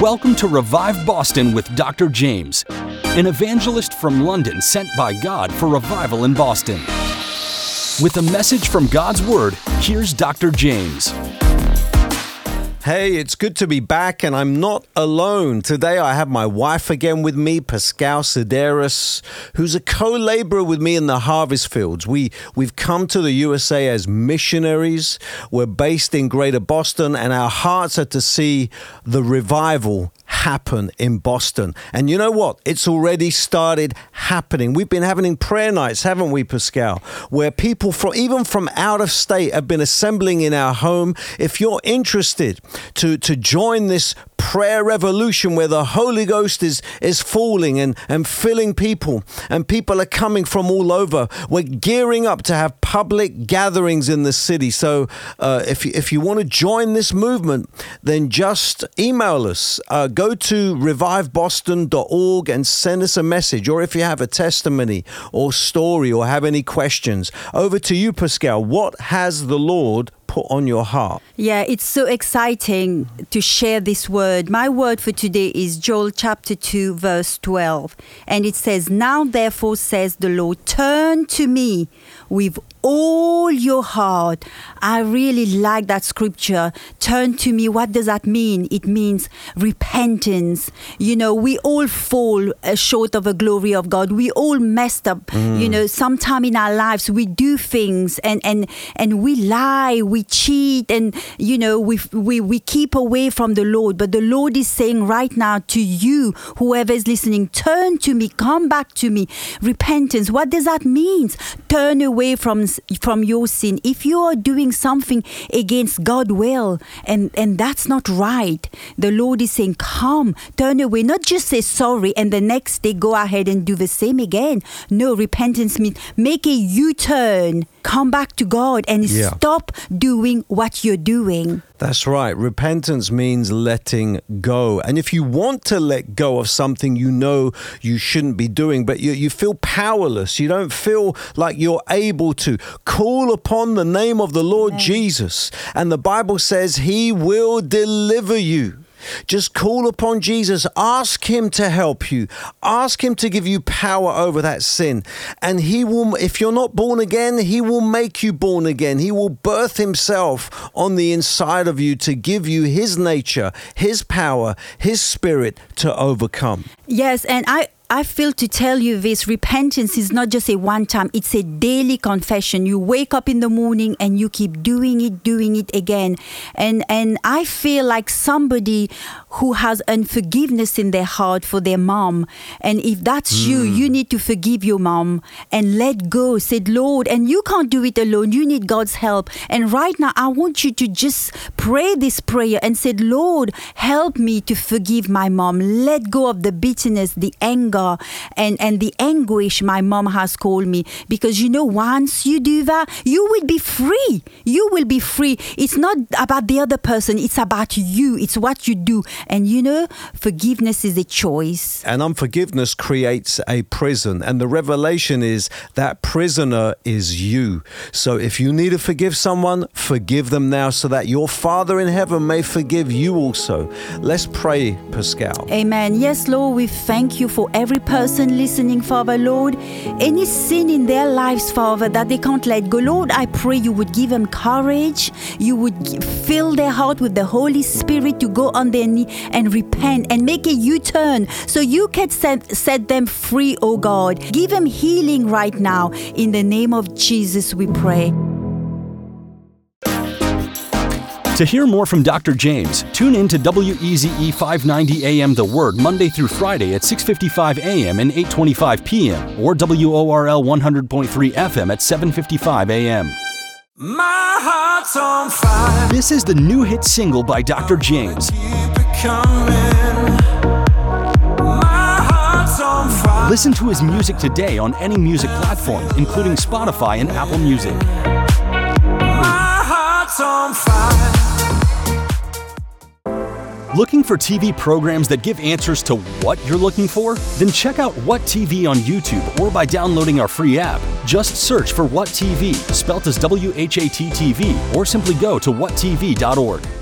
Welcome to Revive Boston with Dr. Jaymz, an evangelist from London sent by God for revival in Boston. With a message from God's Word, here's Dr. Jaymz. Hey, it's good to be back, and I'm not alone. Today I have my wife again with me, Pascale Sideras, who's a co-laborer with me in the harvest fields. We we've come to the USA as missionaries. We're based in Greater Boston, and our hearts are to see the revival happen in Boston. And you know what? It's already started happening. We've been having prayer nights, haven't we, Pascale? Where people from even from out of state have been assembling in our home. If you're interested to, to join this prayer revolution where the Holy Ghost is, is falling and, and filling people, and people are coming from all over. We're gearing up to have public gatherings in the city. So uh, if, you, if you want to join this movement, then just email us. Uh, go to reviveboston.org and send us a message. Or if you have a testimony or story or have any questions, over to you, Pascale. What has the Lord put on your heart? Yeah, it's so exciting to share this word. My word for today is Joel chapter 2, verse 12. And it says, Now therefore says the Lord, turn to me with all your heart. I really like that scripture. Turn to me. What does that mean? It means repentance. You know, we all fall uh, short of the glory of God. We all messed up. Mm. You know, sometime in our lives we do things and and and we lie, we cheat, and you know we we we keep away from the Lord. But the Lord is saying right now to you, whoever is listening, turn to me, come back to me. Repentance. What does that mean? Turn away from from your sin. If you are doing something against God will and and that's not right, the Lord is saying, "Come, turn away." Not just say sorry and the next day go ahead and do the same again. No, repentance means make a U-turn, come back to God, and yeah. stop doing what you're doing. That's right. Repentance means letting go. And if you want to let go of something you know you shouldn't be doing, but you, you feel powerless, you don't feel like you're able to, call upon the name of the Lord Amen. Jesus. And the Bible says he will deliver you. Just call upon Jesus. Ask Him to help you. Ask Him to give you power over that sin. And He will, if you're not born again, He will make you born again. He will birth Himself on the inside of you to give you His nature, His power, His spirit to overcome. Yes. And I, I feel to tell you this repentance is not just a one time, it's a daily confession. You wake up in the morning and you keep doing it, doing it again. And and I feel like somebody who has unforgiveness in their heart for their mom. And if that's mm. you, you need to forgive your mom and let go. Said Lord, and you can't do it alone. You need God's help. And right now I want you to just pray this prayer and said, Lord, help me to forgive my mom. Let go of the bitterness, the anger anger and, and the anguish my mom has called me. Because you know, once you do that, you will be free. You will be free. It's not about the other person, it's about you. It's what you do. And you know, forgiveness is a choice. And unforgiveness creates a prison. And the revelation is that prisoner is you. So if you need to forgive someone, forgive them now so that your Father in heaven may forgive you also. Let's pray, Pascale. Amen. Yes, Lord, we thank you for every every person listening, Father, Lord, any sin in their lives, Father, that they can't let go, Lord, I pray you would give them courage. You would fill their heart with the Holy Spirit to go on their knee and repent and make a U turn so you can set, set them free, oh God. Give them healing right now. In the name of Jesus, we pray. To hear more from Dr. Jaymz, tune in to WEZE 590 AM The Word Monday through Friday at 6:55 AM and 8:25 PM or WORL 100.3 FM at 7:55 AM. My heart's on fire. This is the new hit single by Dr. Jaymz. Listen to his music today on any music platform, including Spotify and Apple Music. Looking for TV programs that give answers to what you're looking for? Then check out What TV on YouTube or by downloading our free app. Just search for What TV, spelt as W H A T T V, or simply go to whattv.org.